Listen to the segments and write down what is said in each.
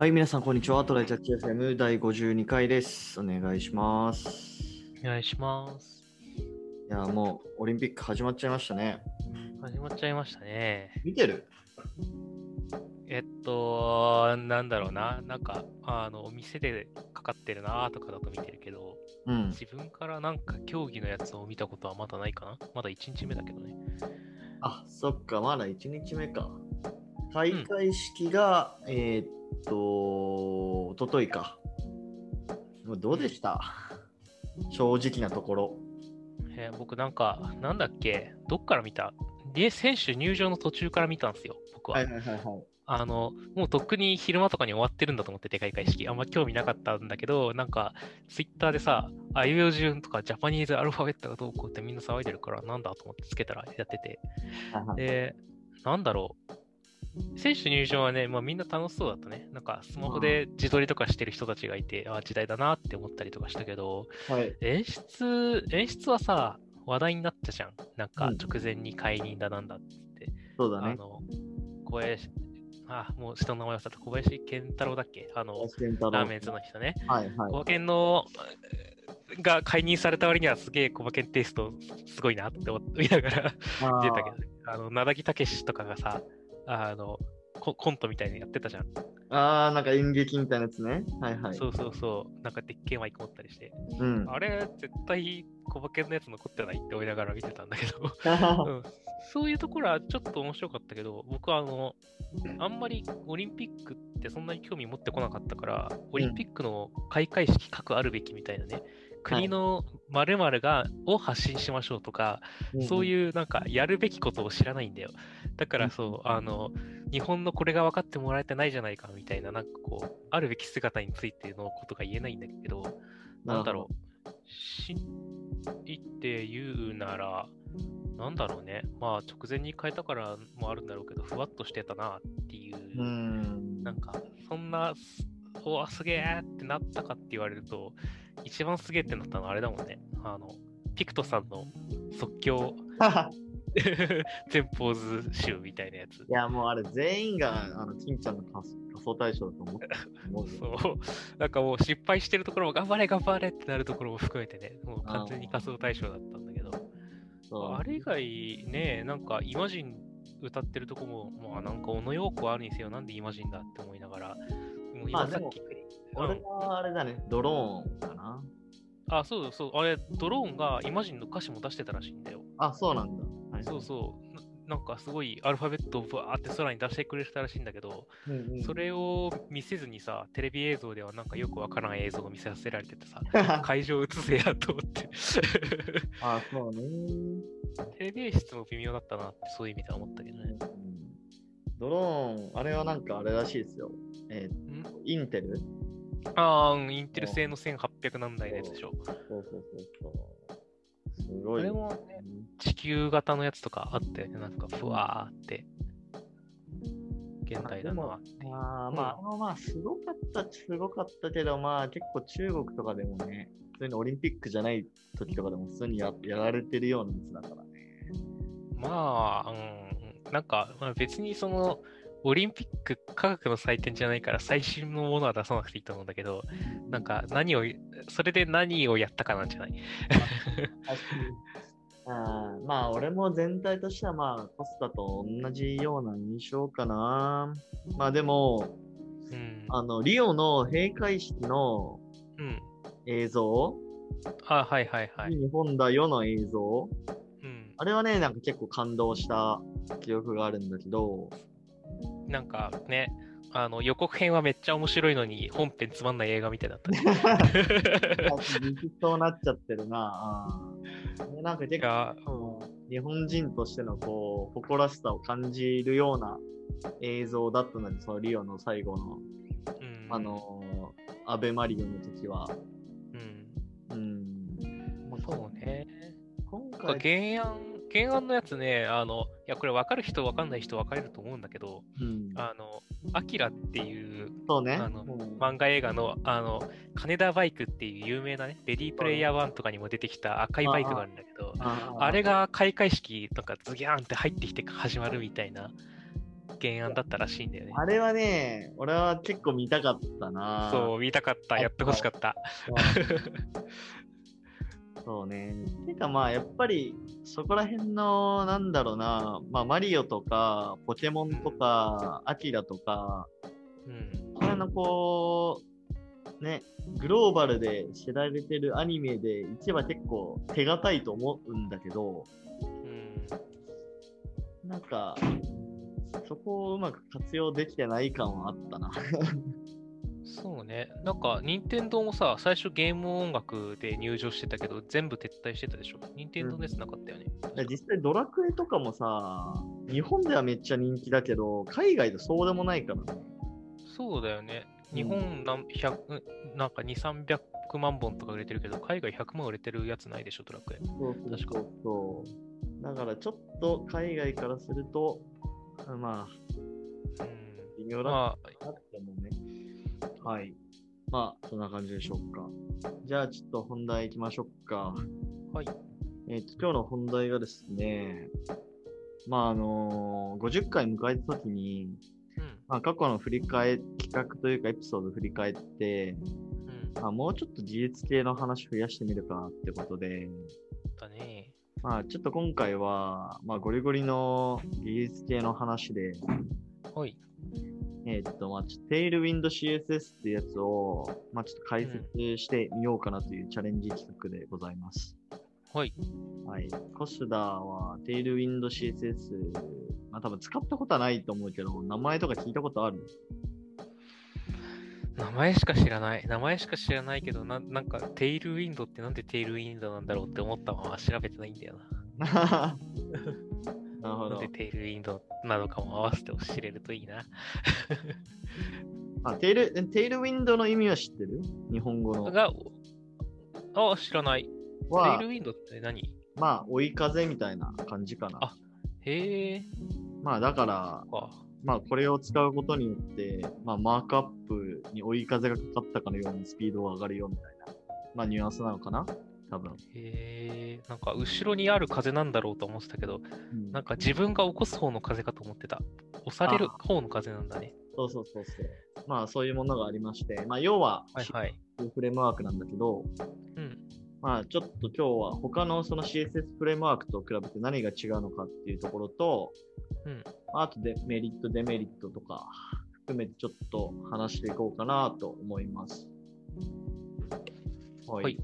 はい、皆さん、こんにちは。トライチャッチ FM 第52回です。お願いします。お願いします。いや、もう、オリンピック始まっちゃいましたね。始まっちゃいましたね。見てる？えっと、なんだろうな。なんか、あの、お店でかかってるなとかだと見てるけど、うん。自分からなんか競技のやつを見たことはまだないかなまだ1日目だけどね。あ、そっか、まだ1日目か。開会式が、えーっと、おとといか。どうでした？正直なところ。えー僕なんか、なんだっけ？どっから見た？で、選手入場の途中から見たんですよ、僕は。はいはいはいはい。あの、もうとっくに昼間とかに終わってるんだと思ってて、開会式。あんま興味なかったんだけど、なんか、ツイッターでさ、あいうえお順とかジャパニーズアルファベットがどうこうってみんな騒いでるから、なんだと思ってつけたらやってて。で、なんだろう？選手入場はね、まあ、みんな楽しそうだったね。なんか、スマホで自撮りとかしてる人たちがいて、ああ、時代だなって思ったりとかしたけど、はい。演出、演出はさ、話題になったじゃん。なんかうん、直前に解任だなんだっつって。そうだね。あの、小林、あ、もう人の名前忘れた。小林健太郎だっけ？あの、ラーメンズの人ね。はいはい小。馬健の、が解任された割にはすげえ小馬健テイストすごいなって思いながら出 たけど、あの、なだぎたけしとかがさ、あの、ココントみたいにやってたじゃん。あー、なんか演劇みたいなやつね。はいはい。そうそうそう。なんかでっけえマイク持ったりして。うん。あれ、絶対小馬健のやつ残ってないって思いながら見てたんだけど。うん、そういうところはちょっと面白かったけど、僕はあの、あんまりオリンピックってそんなに興味持ってこなかったから、オリンピックの開会式各あるべきみたいなね、国の〇〇がを発信しましょうとか、そうういうなんかやるべきことを知らないんだよ。だからそう、あの、日本のこれが分かってもらえてないじゃないかみたいな、なんかこう、あるべき姿についてのことが言えないんだけど、なんだろう。しいって言うなら、なんだろうね。まあ、直前に変えたからもあるんだろうけど、ふわっとしてたなっていう、う。うん。なんか、そんな、すおわ、すげえってなったかって言われると、一番すげえってなったのはあれだもんね。あの、ピクトさんの即興 全ポーズ集みたいなやつ。いや、もうあれ全員が、あの、金ちゃんの仮仮想対象だと思って思うよそう。なんかもう失敗してるところも頑張れ頑張れってなるところも含めてね、もう完全に仮想対象だったんだけど。あれ以外ね、なんかイマジン歌ってるとこも、まあなんか小野洋子はあるにせよ、なんでイマジンだって思いながら、もう今さっき、俺うんはあれだね、ドローンかな。あ、そうそう、あれ、ドローンがイマジンの歌詞も出してたらしいんだよ。あ、そうなんだ。はい、そうそう。ななんかすごいアルファベットをバーって空に出してくれてたらしいんだけど、うんうん。それを見せずにさ、テレビ映像ではなんかよくわからん映像を見せさせられててさ、会場映せやと思って。あ、そうね。テレビ演出も微妙だったなって、そういう意味では思ったけどね。うんドローン、あれはなんかあれらしいですよ。えんー、インテル？ああ、うんインテル製の1800何台のやつでしょ。そうそうそうそう。すごい。あれもね、地球型のやつとかあったよね。なんか、ふわーって。現代だなってあ、まあ、まあ、すごかったすごかったけど、まあ、結構中国とかでもね、普通にオリンピックじゃない時とかでも普通にややられてるようなやつだからね。まあ、うん、なんか、まあ、別にその、オリンピック科学の祭典じゃないから最新のものは出さなくていいと思うんだけど、なんか何を、それで何をやったかなんじゃない？あーまあ、俺も全体としては、まあ、コスタと同じような印象かな。まあ、でも、うん。あの、リオの閉会式のうん。映像、あ、はいはいはい。日本だよの映像、うん。あれはね、なんか結構感動した記憶があるんだけど、なんかね、あの予告編はめっちゃ面白いのに本編つまんない映画みたいだったね。そうなっちゃってるな。なんか結構いや、日本人としてのこう誇らしさを感じるような映像だったので、そのリオの最後の、うん、あのー、アベマリオの時は。うん、うん。まあそうね。今回、原案、原案のやつね、あの、いや、これ分かる人分かんない人分かれると思うんだけど、うん、あの、アキラっていうそうね。あのうん漫画映画の、あの、金田バイクっていう有名なね、レディープレイヤー1とかにも出てきた赤いバイクがあるんだけど、あれが開会式、なんかズギャーンって入ってきて始まるみたいな原案だったらしいんだよね。あれはね、俺は結構見たかったな。そう、見たかった。やってほしかった。そうね。てかまあ、やっぱり、そこら辺の、なんだろうな、まあ、マリオとか、ポケモンとか、アキラとか、うん。これのこう、ね、グローバルで知られてるアニメで一番結構手堅いと思うんだけど、うん。なんか、そこをうまく活用できてない感はあったな。そうね。なんか、任天堂もさ、最初ゲーム音楽で入場してたけど、全部撤退してたでしょ？任天堂のやつなかったよね。実際ドラクエとかもさ、日本ではめっちゃ人気だけど、海外でそうでもないからね。そうだよね。うん日本なん100なんか2、300万本とか売れてるけど、海外100万売れてるやつないでしょ、ドラクエ。そうそうそうそう。だからちょっと海外からすると、まあ、うん。微妙だって思うね。はい。まあ、そんな感じでしょうか。じゃあ、ちょっと本題行きましょうか。はい。えっ、と、今日の本題がですね、まあ、あのー50回迎えたときに、あ、うん。まあ、過去の振り返、企画というかエピソード振り返って、うん。まあ、もうちょっと技術系の話増やしてみるかってことで、だね。まあ、ちょっと今回は、まあ、ゴリゴリの技術系の話で、はい。えーっと、まあ、テイルウィンド CSS っていうやつを、まあ、ちょっと解説してみようかなというチャレンジ企画でございます。はい。はい。コスダはテイルウィンド CSS、まあ、多分使ったことはないと思うけど、名前とか聞いたことある？名前しか知らない。名前しか知らないけど、ななんか、テイルウィンドってなんでテイルウィンドなんだろうって思ったまま調べてないんだよな るな。ほど。テイルウィンドなのかも合わせて知れるといいな。あ、テイル、テイルウィンドの意味は知ってる？日本語の。が、あ、知らない。テはイルウィンドって何？まあ、追い風みたいな感じかな。あへえ。まあ、だから、か。まあ、これを使うことによって、まあ、マークアップに追い風がかかったかのようにスピードが上がるよみたいな、まあ、ニュアンスなのかな？多分。へえ。なんか、後ろにある風なんだろうと思ってたけど、うんなんか自分が起こす方の風かと思ってた。押される方の風なんだね。そうそうそうそう。まあ、そういうものがありまして、まあ、要は、はいはい。フレームワークなんだけど、うん。まあ、ちょっと今日は他のその CSS フレームワークと比べて何が違うのかっていうところと、うんあとでメリット、デメリットとか含めてちょっと話していこうかなと思います。はい。はい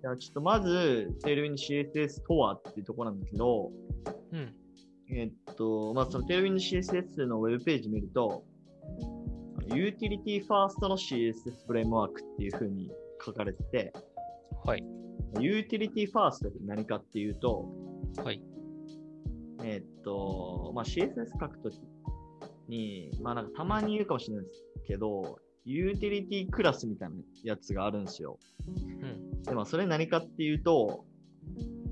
じゃあちょっとまず、テールウィン CSS とはっていうところなんだけど、うん。えっと、まあ、そのテールウィン CSS のウェブページ見ると、ユーティリティファーストの CSS フレームワークっていう風に書かれてて、はい。ユーティリティファーストって何かっていうと、はい。えっと、まあ、CSS 書くときに、まあなんかたまに言うかもしれないですけど、ユーティリティクラスみたいなやつがあるんですよ。うん。で、まあそれ何かっていうと、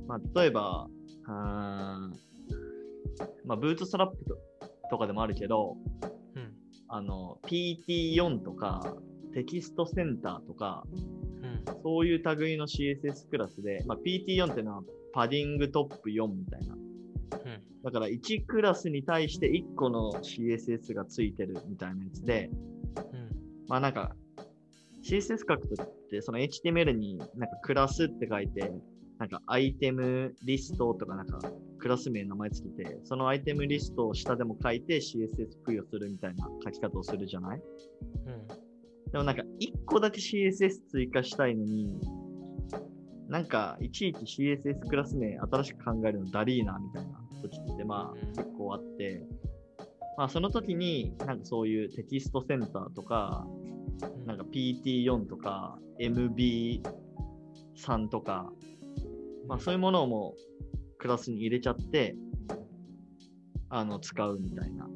まあ例えば、あーまあブートストラップととかでもあるけど、うん。あの、PT4 とか、テキストセンターとか、うん。そういう類の CSS クラスで、まあ PT4 っていうのはパディングトップ4みたいな。うん。だから1クラスに対して1個の CSS がついてるみたいなやつで、うん。まあなんか CSS 書くときってその HTML になんかクラスって書いて、なんかアイテムリストとかなんかクラス名の名前つけて、そのアイテムリストを下でも書いて CSS 付与するみたいな書き方をするじゃない？うん。でもなんか1個だけ CSS 追加したいのに、なんかいちいち CSS クラス名新しく考えるのダリーなみたいな時ってまあうん。結構あって、まあその時になんかそういうテキストセンターとか、なんか PT4 とか MB3 とか、まあそういうものをもうクラスに入れちゃって、あの使うみたいな。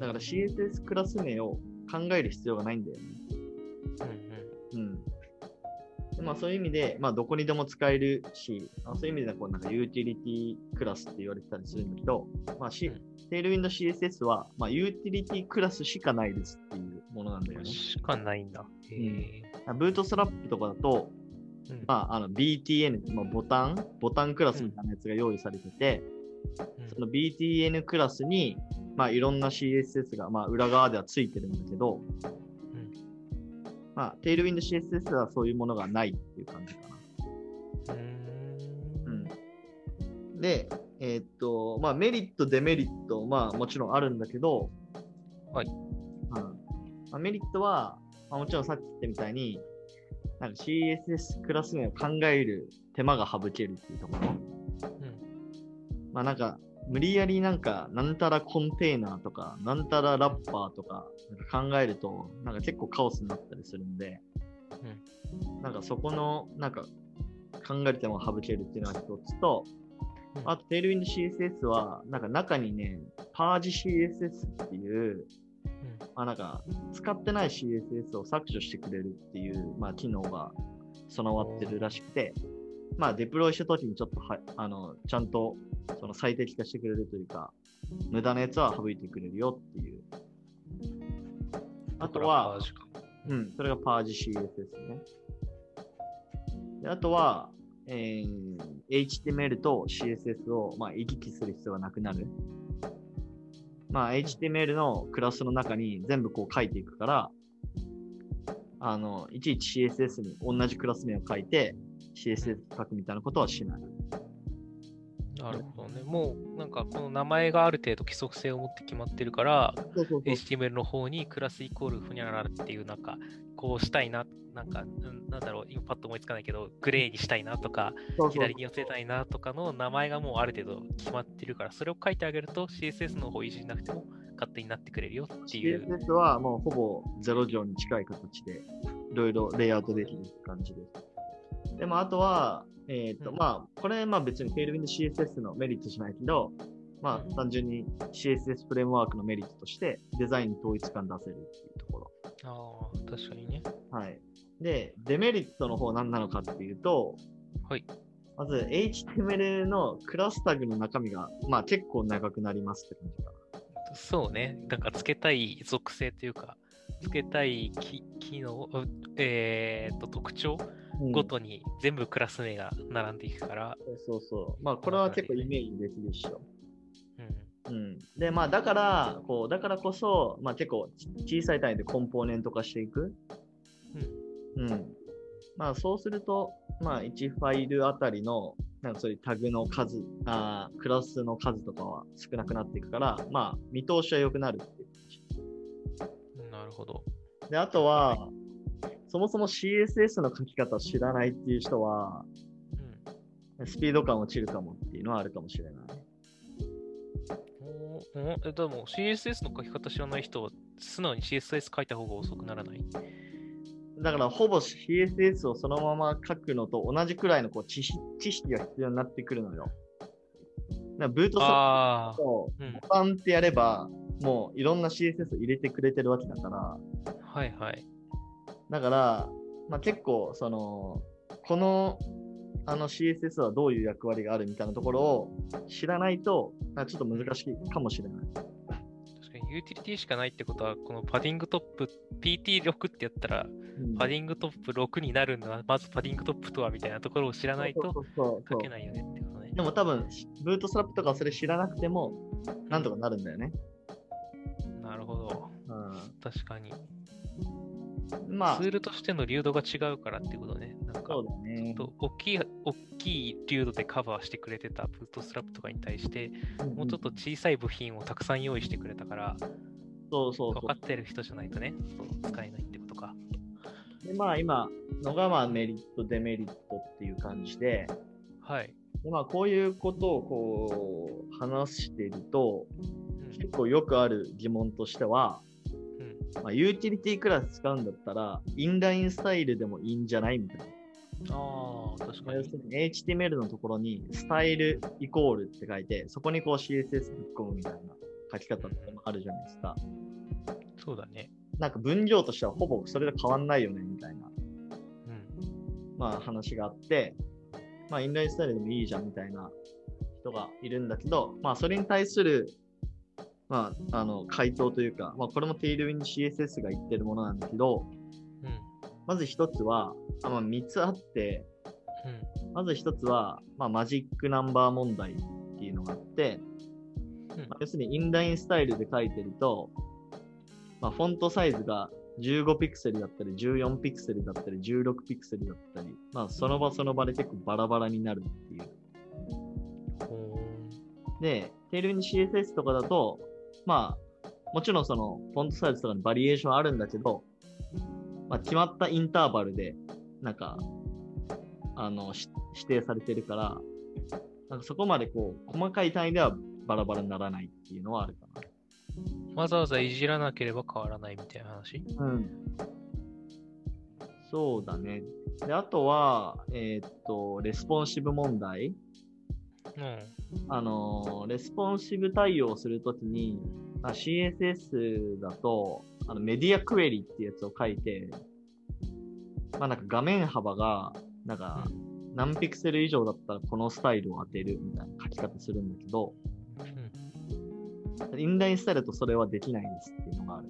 だから CSS クラス名を考える必要がないんだよね。うん。でまあそういう意味で、まあどこにでも使えるし、まあ、そういう意味ではこうなんかユーティリティクラスって言われてたりするんだけど、まあ、テールウィンド CSS は、まあ、ユーティリティクラスしかないですっていうものなんだよね。しかないんだ。へえ。ブートストラップとかだと、うんまあ、あの BTN、まあ、ボタン、ボタンクラスみたいなやつが用意されてて、うんその BTN クラスに、まあ、いろんな CSS が、まあ、裏側ではついてるんだけど、うんまあ、テールウィンド CSS はそういうものがないっていう感じかな。うーん。うん、で、えーっと、まあ、メリット、デメリット、まあ、もちろんあるんだけど、はい。うん。まあ、メリットは、まあ、もちろんさっき言ったみたいに、なんか CSS クラス名を考える手間が省けるっていうところ。まあなんか、無理やりなんか、なんたらコンテーナーとか、なんたらラッパーとかなんか考えると、なんか結構カオスになったりするんで、なんかそこの、なんか、考える手間を省けるっていうのが一つと、うん。あと、テールウィンド CSS は、なんか中にね、パージ CSS っていう、まあなんか、使ってない CSS を削除してくれるっていう、まあ機能が備わってるらしくて、まあデプロイした時にちょっとは、あの、ちゃんとその最適化してくれるというか、無駄なやつは省いてくれるよっていう。あとは、うん、それがパージ CSS ね。であとは、えー HTML と CSS を、まあ、行き来する必要がなくなる。まあ、HTML のクラスの中に全部こう書いていくから、あの、いちいち CSS に同じクラス名を書いて、CSS 書くみたいなことはしない。なるほどね。もうなんかこの名前がある程度規則性を持って決まってるから、そうそう HTML の方にクラスイコールふにゃららっていうなんかこうしたいな、なんかうんなんだろう、今パッと思いつかないけど、グレーにしたいなとか、左に寄せたいなとかの名前がもうある程度決まってるから、それを書いてあげると CSS の方いじんなくても勝手になってくれるよっていう。CSS はもうほぼ0乗に近い形で、いろいろレイアウトできる感じです。でもあとは、えっ、と、うんまあ、これ、まあ別に Tailwind CSS のメリットじゃないけど、まうんあ単純に CSS フレームワークのメリットとして、デザインに統一感出せるっていうとこああ、確かにね。ろ。はい。で、デメリットの方何なのかっていうと、はい。まず HTML のクラスタグの中身が、まあ結構長くなりますって感じかな。そうね。なんか付けたい属性というか、付けたい機機能、うえーっと、特徴うんごとに全部クラス名が並んでいくから、そうそうそう。まあこれは結構イメージできるっしょ。うん。うん、で、まあ、だから、こう、だからこそ、まあ、結構ち小さい単位でコンポーネント化していく。うん。まあ、そうすると、まあ、1ファイルあたりの、なんかそういうタグの数、あークラスの数とかは少なくなっていくから、まあ、見通しは良くなるっていう。なるほど。じ。で、あとは、そもそも CSS の書き方を知らないっていう人は、うん。スピード感落ちるかもっていうのはあるかもしれない。えでも CSS の書き方知らない人は素直に CSS 書いた方が遅くならない？だから、ほぼ CSS をそのまま書くのと同じくらいのこう知識知識が必要になってくるのよ。だからブートストラッあプとあ、うん。ボタンってやれば、もういろんな CSS を入れてくれてるわけだから、はいはい。だから、まあ、結構、その、このあの CSS はどういう役割があるみたいなところを知らないと、ちょっと難しいかもしれない。確かにユーティリティしかないってことは、このパディングトップ PT6 ってやったら、うんパディングトップ6になるのは、まずパディングトップとはみたいなところを知らないと書けないよねってことね。でも多分、ブートストラップとかそれ知らなくても、なんとかなるんだよね。なるほど。う確かに。ん、まあツ、ールとしての流度が違うからってことね。なんかそう、だね。と大きい、大きい流度でカバーしてくれてたブートストラップとかに対して、もうちょっと小さい部品をたくさん用意してくれたから、そうそう分かってる人じゃないとね、そう使えないってことか。で、まあ今のがまあメリット、デメリットっていう感じで、はい。でまあこういうことをこう話していると、うん結構よくある疑問としては、うんまあ、ユーティリティクラス使うんだったら、インラインスタイルでもいいんじゃないみたいな。ああ、確かに要す。るに HTML のところにスタイルイコールって書いて、そこにこう CSS ぶっ込むみたいな書き方ってあるじゃないですか。そうだね。なんか分量としてはほぼそれで変わんないよねみたいな、うん。まあ話があって、まあインラインスタイルでもいいじゃんみたいな人がいるんだけど、まあそれに対する、まあ、あの回答というか、まあこれもテイルウィン CSS が言ってるものなんだけど、うん。まず一つは、あまあ3つあって、うん。まず一つは、まあ、マジックナンバー問題っていうののがあって、うんまあ要するにインラインスタイルで書いてると、まあ、フォントサイズが15ピクセルだったり、14ピクセルだったり、16ピクセルだったり、まあ、その場その場で結構バラバラになるっていう。ほで、テールウィンド CSS とかだと、まあ、もちろんそのフォントサイズとかのバリエーションあるんだけど、まあ、決まったインターバルで、なんか、あの、し指定されてるから、なんかそこまでこう、細かい単位ではバラバラにならないっていうのはあるかーわざわざいじらなければ変わらないみたいな話？な。うん。そうだね。で、あとは、えーっと、レスポンシブ問題。うん。あのー、レスポンシブ対応するときに、あ CSS だと、あのメディアクエリってやつを書いて、まあなんか画面幅が、なんか何ピクセル以上だったらこのスタイルを当てるみたいな書き方するんだけど、うん。インラインスタイルだとそれはできないですっていうのがある。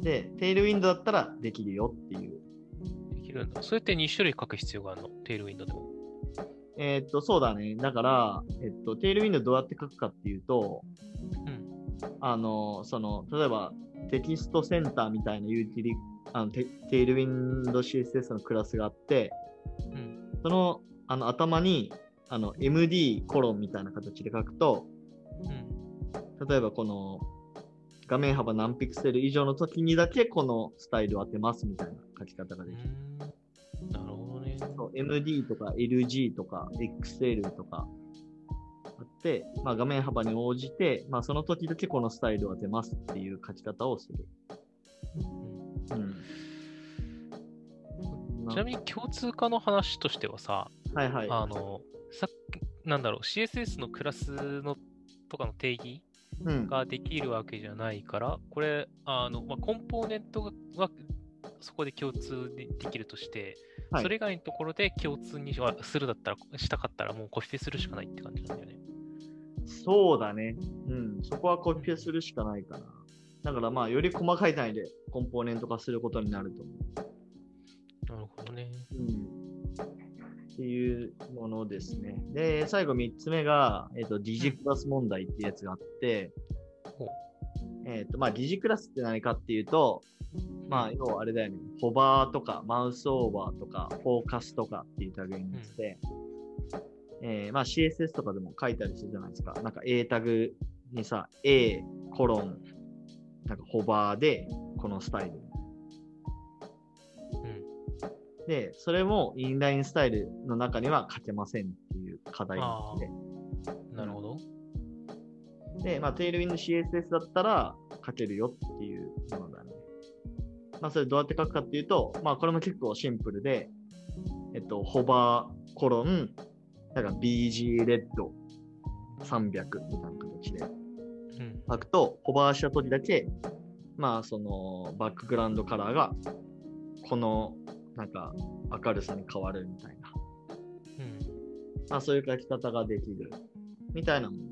で、 Tailwind だったらできるよっていう。んできるんだ。それって2種類書く必要があるの？ Tailwind でも。えーっと、そうだね。だから、えっと、 Tailwind どうやって書くかっていうと、うん。あの、その、例えば text-center みたいなユーティリ、あのテテールウィンド CSS のクラスがあって、うん。そのあの頭にあの MD コロンみたいな形で書くと、うん。例えばこの画面幅何ピクセル以上の時にだけこのスタイルを当てますみたいな書き方ができる。MD とか LG とか XL とかあって、まあ、画面幅に応じて、まあ、その時だけこのスタイルを当てますっていう書き方をする。うんうん。ちなみに共通化の話としてはさ、はいはい。あの、さっき、なんだろう、CSS のクラスのとかの定義うん、ができるわけじゃないから、これ、あの、まあ、コンポーネントがはそこで共通でできるとして、はいそれ以外のところで共通にはするだったら、したかったらもうコピペするしかないって感じなんだよね。そうだね。うん。そこはコピペするしかないかな。だからまあ、より細かい単位でコンポーネント化することになると思なるほどね。う。うん。っていうものですね。で、最後3つ目が、えっ、と、疑似クラス問題っていうやつがあって、ほうえっ、と、まあ、疑似クラスって何かっていうと、まあ、要はあれだよね。ホバーとか、マウスオーバーとか、フォーカスとかっていう類のやつで、えーまあ CSS とかでも書いたりするじゃないですか。なんか A タグにさ、A コロン、なんかホバーで、このスタイル。うん。で、それもインラインスタイルの中には書けませんっていう課題があって。なるほど。で、まあ、テールウィンド CSS だったら書けるよっていうものだね。まあ、それどうやって書くかっていうと、まあ、これも結構シンプルで、えっと、ホバーコロン、だから BG レッド300みたいな形でうん。書くと、ホバーした時だけ、まあ、その、バックグラウンドカラーが、この、なんか、明るさに変わるみたいな。うん。まあ、そういう書き方ができる。みたいなもの。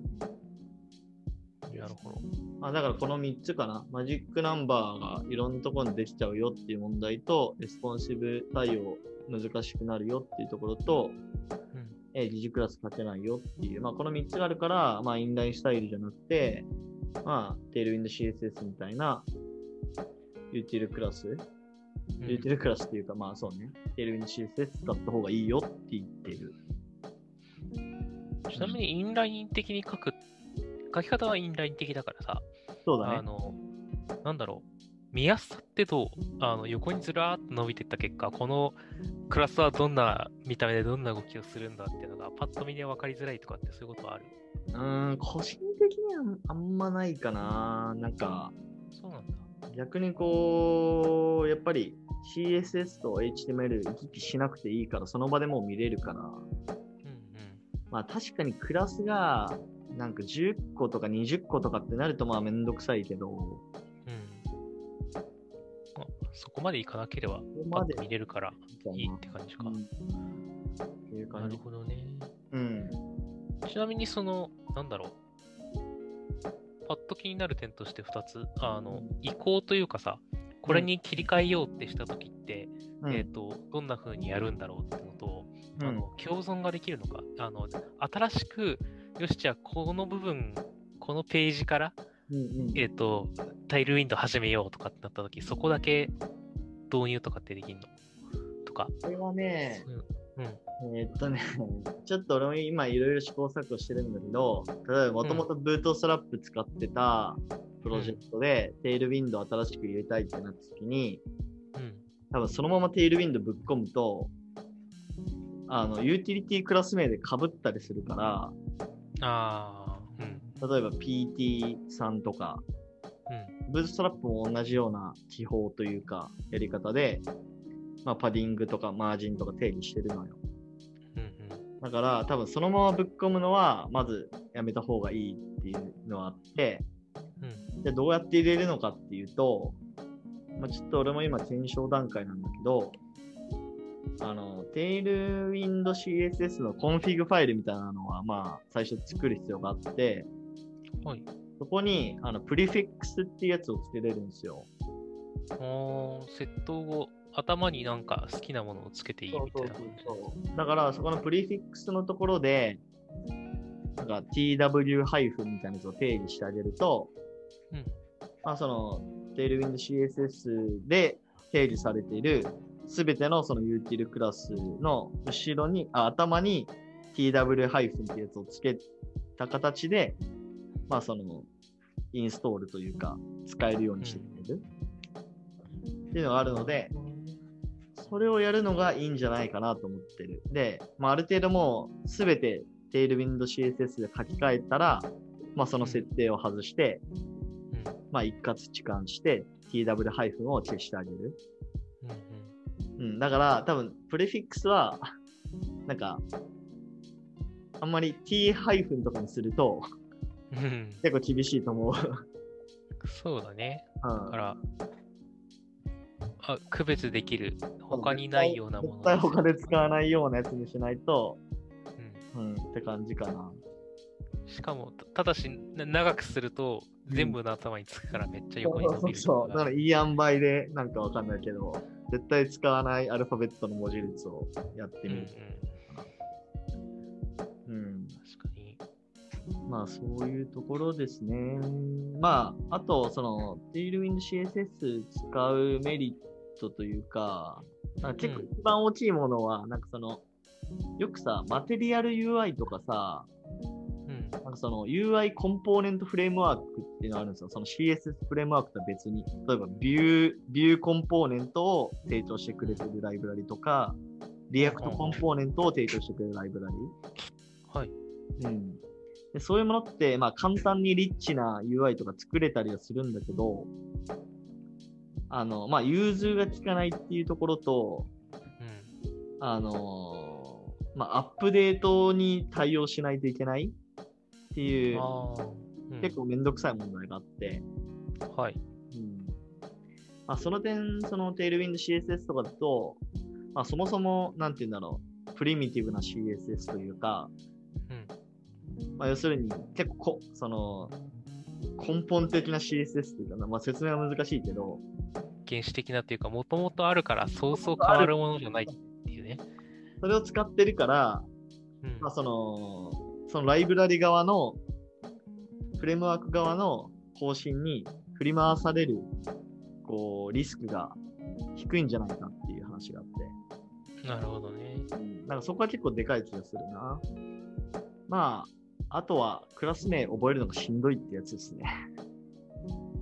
なるほど。まあ、だからこの3つかな。マジックナンバーがいろんなところにできちゃうよっていう問題と、レスポンシブ対応難しくなるよっていうところと、うん。えー、疑似クラス書けないよっていう、まあ、この3つがあるから、まあ、インラインスタイルじゃなくて、まあ、 Tailwind CSS みたいな、ユーティルクラス、うんユーティルクラスっていうか、まあそうね、テールウィンド CSS 使った方がいいよって言ってる。ちなみにインライン的に書く、書き方はインライン的だからさ、そうだね。あの、なんだろう、見やすさってどうあの横にずらーっと伸びていった結果、このクラスはどんな見た目でどんな動きをするんだっていうのが、パッと見で分かりづらいとかってそういうことはあるうーん、個人的にはあんまないかな。なんか、そうなんだ。逆にこう、やっぱり CSS と HTML 行き来しなくていいから、その場でもう見れるから、うんうん。まあ確かにクラスがなんか10個とか20個とかってなるとまあめんどくさいけど、こうん。まあ、そこまでいかなければ、こまでパッと見れるからいいいって感じか。うんっていうな感じ。るほどね。うん。ちなみにその、なんだろう。パッと気になる点として2つ。あの、移行というかさ、これに切り替えようってしたときって、うんえっ、と、どんな風にやるんだろうってのと、あの共存ができるのか。あの新しく、よし、じゃあこの部分、このページから、うんうんえっ、と、タイルウィンドウ始めようとかってなったとき、そこだけ導入とかってできるの？とか。これはね、うん。えーっとね、ちょっと俺も今いろいろ試行錯誤してるんだけど、例えばもともとブートストラップ使ってたプロジェクトで、テールウィンドウ新しく入れたいってなった時に、うん。多分そのままテールウィンドウぶっ込むと、あの、ユーティリティクラス名で被ったりするから、ああ、うん。例えば PT3 とか、うん。 Bootstrap も同じような記法というか、やり方で、まあ、パディングとかマージンとか定義してるのよ。うん。だから、多分そのままぶっ込むのは、まずやめた方がいいっていうのはあって、うん。で、どうやって入れるのかっていうと、まあ、ちょっと俺も今検証段階なんだけど、あの、 Tailwind CSS のコンフィグファイルみたいなのは、まあ、最初作る必要があって、はい。そこに、あの、プリフィックスっていうやつをつけれるんですよ。おー、窃盗後、頭になんか好きなものをつけていいみたいな。そうだから、そこのプリフィックスのところで、なんか tw- ハイフンみたいなやつを定義してあげると、うん。まあ、その、テールウィンド CSS で定義されているすべてのそのユーティルクラスの後ろに、あ頭に tw- ハイフンってやつをつけた形で、まあその、インストールというか、使えるようにしてくれる、っていうのがあるので、それをやるのがいいんじゃないかなと思ってる。で、まあある程度もうすべてテールウィンド CSS で書き換えたら、まあその設定を外して、うん。まあ一括置換して tw ハイフンを消してあげる。うん。うん、だから多分プレフィックスは、なんか、あんまり t ハイフンとかにするとうん。うん。結構厳しいと思う。そうだね。うんだから、あ、区別できる、他にないようなもの絶対他でで使わないようなやつにしないと、す。うん。うん、って感じかな。しかも、たただし、な長くすると、うん全部の頭につくからめっちゃそうそう横に伸びるそう。のがだからいい塩梅でなんかわかんないけど、絶対使わないアルファベットの文字列をやってうんうんみる。。うん確かに。まあそういうところですね。まあ、あと、その、テイルウィンド CSS 使うメリットというか、なんか結構うん一番大きいものは、なんかその、よくさ、マテリアル UI とかさ、うん。なんかその UI コンポーネントフレームワークっていうのがあるんですよ。その CSS フレームワークとは別に、例えばビュー、ビューコンポーネントを提供してくれてるライブラリとか、リアクトコンポーネントを提供してくれるライブラリ。はい。うん、でそういうものって、まあ、簡単にリッチな UI とか作れたりはするんだけど、あの、まあ、融通が効かないっていうところと、うん。あのまあ、アップデートに対応しないといけないっていう。うん結構めんどくさい問題があって、はい。うんまあ、その点、その Tailwind CSS とかだと、まあ、そもそも、なんて言うんだろう、プリミティブな CSS というか、うん。まあ、要するに結構こ、その、根本的な CSS というかな、まあ、説明は難しいけど、原始的なっていうか、もともとあるから、そうそう変わるものじゃないっていうね。それを使ってるから、うん。まあ、その、そのライブラリ側の、フレームワーク側の更新に振り回される、こう、リスクが低いんじゃないかっていう話があって、なるほどね。うん、なんかそこは結構でかい気がするな。まあ、あとはクラス名覚えるのがしんどいってやつですね。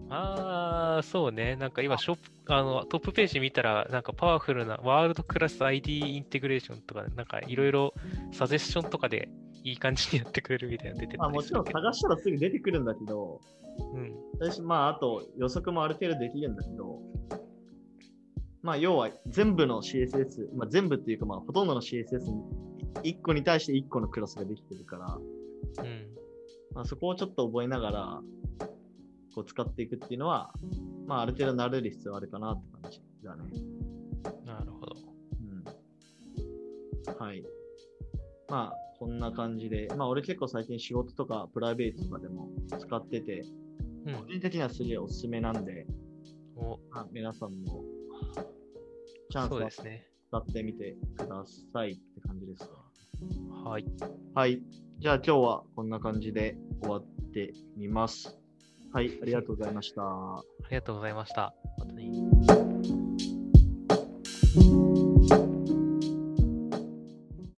ああ、そうね。なんか今、ショップ、あの、トップページ見たら、なんかパワフルなワールドクラス ID インテグレーションとか、なんかいろいろサジェッションとかでいい感じにやってくれるみたいなの出てまあもちろん探したらすぐ出てくるんだけど、うん。私まああと予測もある程度できるんだけど、まあ要は全部の CSS、まあ全部っていうかまあほとんどの CSS に1個に対して1個のクラスができてるから、うん。まあそこをちょっと覚えながら、こう使っていくっていうのは、まあある程度慣れる必要あるかなって感じだね。なるほど。うんはい。まあ、こんな感じで、まあ、俺結構最近仕事とかプライベートとかでも使ってて、うん個。人的にはすげえおすすめなんで、おまあ、皆さんもチャンスはそうですね。使ってみてくださいって感じですか？はい。はい。じゃあ今日はこんな感じで終わってみます。はい、ありがとうございました。ありがとうございました。またね。